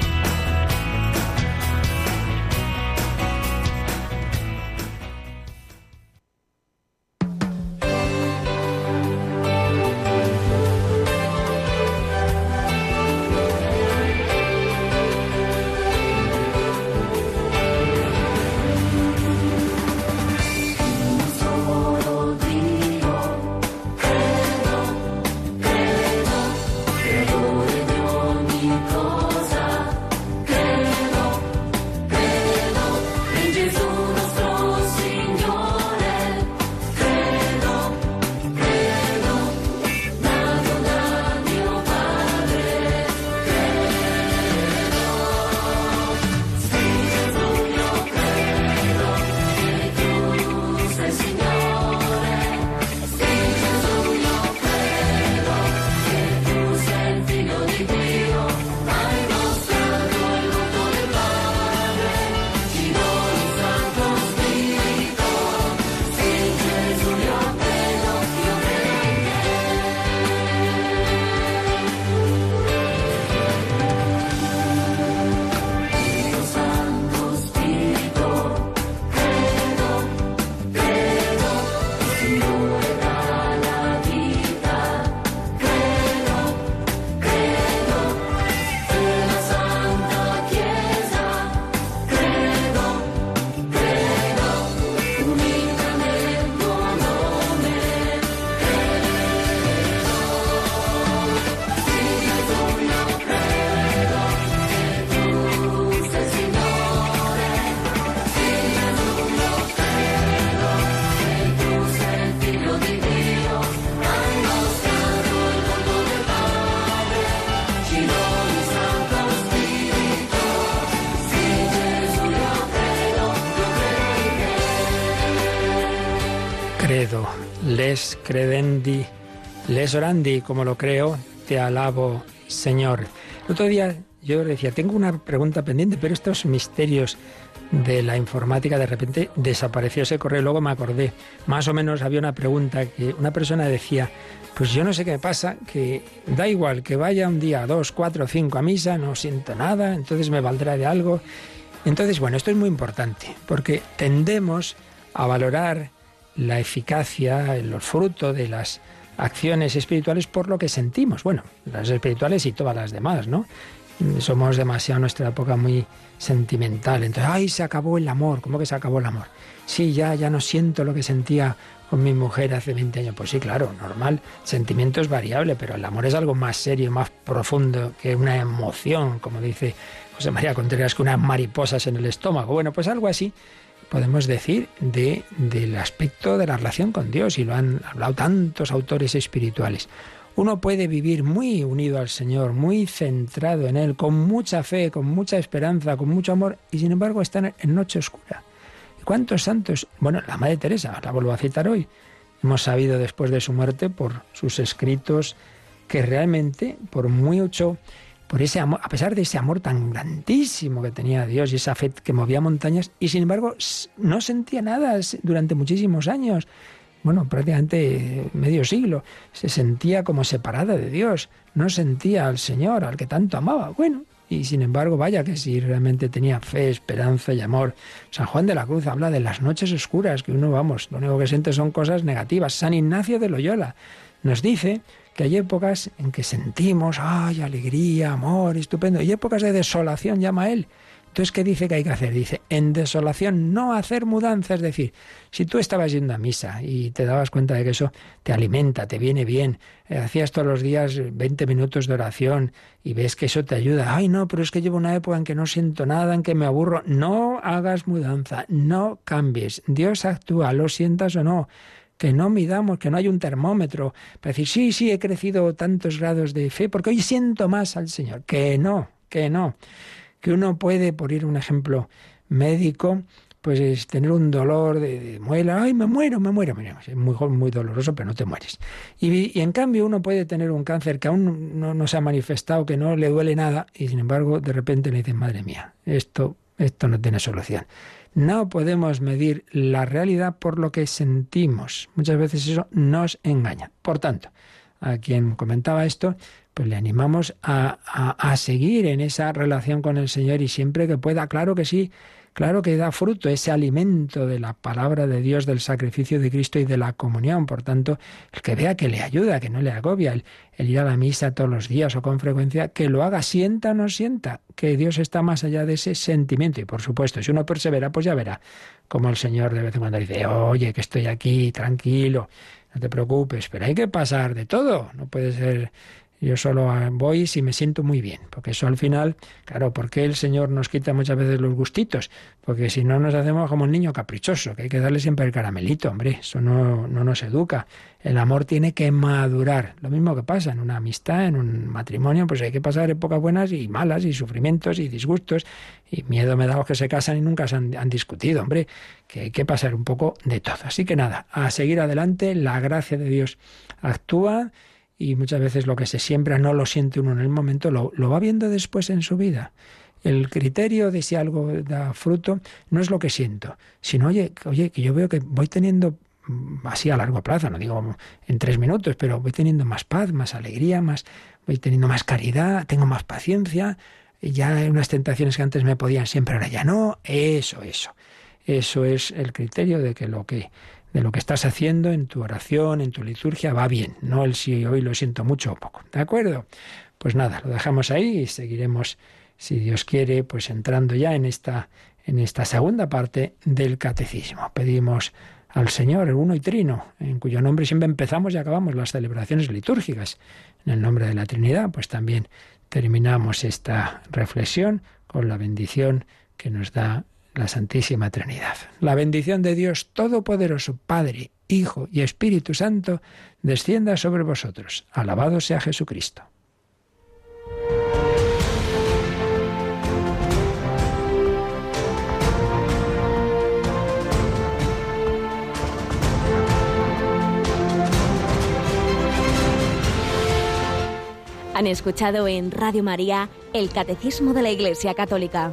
credendi, les orandi, como lo creo, te alabo, Señor. El otro día yo decía, tengo una pregunta pendiente, pero estos misterios de la informática, de repente desapareció ese correo, luego me acordé. Más o menos había una pregunta que una persona decía, pues yo no sé qué pasa, que da igual que vaya un día, dos, cuatro, cinco a misa, no siento nada, entonces me valdrá de algo. Entonces, bueno, esto es muy importante, porque tendemos a valorar la eficacia, los frutos de las acciones espirituales por lo que sentimos. Bueno, las espirituales y todas las demás, ¿no? Somos demasiado en nuestra época muy sentimental. Entonces, ay, se acabó el amor. ¿Cómo que se acabó el amor? Sí, ya, ya no siento lo que sentía con mi mujer hace 20 años. Pues sí, claro, normal. Sentimiento es variable, pero el amor es algo más serio, más profundo que una emoción, como dice José María Contreras, que unas mariposas en el estómago. Bueno, pues algo así podemos decir de, del aspecto de la relación con Dios, y lo han hablado tantos autores espirituales. Uno puede vivir muy unido al Señor, muy centrado en Él, con mucha fe, con mucha esperanza, con mucho amor, y sin embargo estar en noche oscura. ¿Y cuántos santos? Bueno, la Madre Teresa, la vuelvo a citar hoy. Hemos sabido después de su muerte, por sus escritos, que realmente, por mucho por ese amor, a pesar de ese amor tan grandísimo que tenía Dios y esa fe que movía montañas, y sin embargo no sentía nada durante muchísimos años. Bueno, prácticamente medio siglo. Se sentía como separada de Dios. No sentía al Señor, al que tanto amaba. Bueno, y sin embargo, vaya que si realmente tenía fe, esperanza y amor. San Juan de la Cruz habla de las noches oscuras, que uno, vamos, lo único que siente son cosas negativas. San Ignacio de Loyola nos dice que hay épocas en que sentimos, ay, alegría, amor, estupendo, y épocas de desolación, llama él. Entonces, ¿qué dice que hay que hacer? Dice, en desolación no hacer mudanza. Es decir, si tú estabas yendo a misa y te dabas cuenta de que eso te alimenta, te viene bien, eh, hacías todos los días 20 minutos de oración y ves que eso te ayuda, ay no, pero es que llevo una época en que no siento nada, en que me aburro, no hagas mudanza, no cambies. Dios actúa, lo sientas o no que no midamos, que no hay un termómetro para decir, sí, sí, he crecido tantos grados de fe, porque hoy siento más al Señor. Que no, que no. Que uno puede, por ir un ejemplo médico, pues es tener un dolor de, muela, ay, me muero, me muero, es muy, muy doloroso, pero no te mueres. Y, en cambio uno puede tener un cáncer que aún no, no, se ha manifestado, que no le duele nada, y sin embargo de repente le dicen, madre mía, esto, esto no tiene solución. No podemos medir la realidad por lo que sentimos. Muchas veces eso nos engaña. Por tanto, a quien comentaba esto, pues le animamos a, a, seguir en esa relación con el Señor y siempre que pueda, claro que sí, Claro que da fruto ese alimento de la palabra de Dios, del sacrificio de Cristo y de la comunión. Por tanto, el que vea que le ayuda, que no le agobia, el, ir a la misa todos los días o con frecuencia, que lo haga, sienta o no sienta, que Dios está más allá de ese sentimiento. Y por supuesto, si uno persevera, pues ya verá como el Señor de vez en cuando dice, oye, que estoy aquí, tranquilo, no te preocupes, pero hay que pasar de todo. No puede ser yo solo voy si me siento muy bien, porque eso al final, claro, ¿por qué el Señor nos quita muchas veces los gustitos? Porque si no nos hacemos como un niño caprichoso, que hay que darle siempre el caramelito, hombre, eso no, no nos educa. El amor tiene que madurar. Lo mismo que pasa en una amistad, en un matrimonio, pues hay que pasar épocas buenas y malas, y sufrimientos y disgustos, y miedo me da los que se casan y nunca se han discutido, hombre, que hay que pasar un poco de todo. Así que nada, a seguir adelante, la gracia de Dios actúa y muchas veces lo que se siembra no lo siente uno en el momento, lo, va viendo después en su vida. El criterio de si algo da fruto no es lo que siento, sino, oye, oye, que yo veo que voy teniendo mm, así a largo plazo, no digo en tres minutos, pero voy teniendo más paz, más alegría, más, voy teniendo más caridad, tengo más paciencia, ya hay unas tentaciones que antes me podían siempre, ahora ya no, eso, eso. Eso es el criterio de que lo que de lo que estás haciendo en tu oración, en tu liturgia, va bien, no el si hoy lo siento mucho o poco. ¿De acuerdo? Pues nada, lo dejamos ahí y seguiremos, si Dios quiere, pues entrando ya en esta, en esta segunda parte del catecismo. Pedimos al Señor, el uno y trino, en cuyo nombre siempre empezamos y acabamos las celebraciones litúrgicas. En el nombre de la Trinidad, pues también terminamos esta reflexión con la bendición que nos da la Santísima Trinidad. La bendición de Dios Todopoderoso, Padre, Hijo y Espíritu Santo, descienda sobre vosotros. Alabado sea Jesucristo. Han escuchado en Radio María el Catecismo de la Iglesia Católica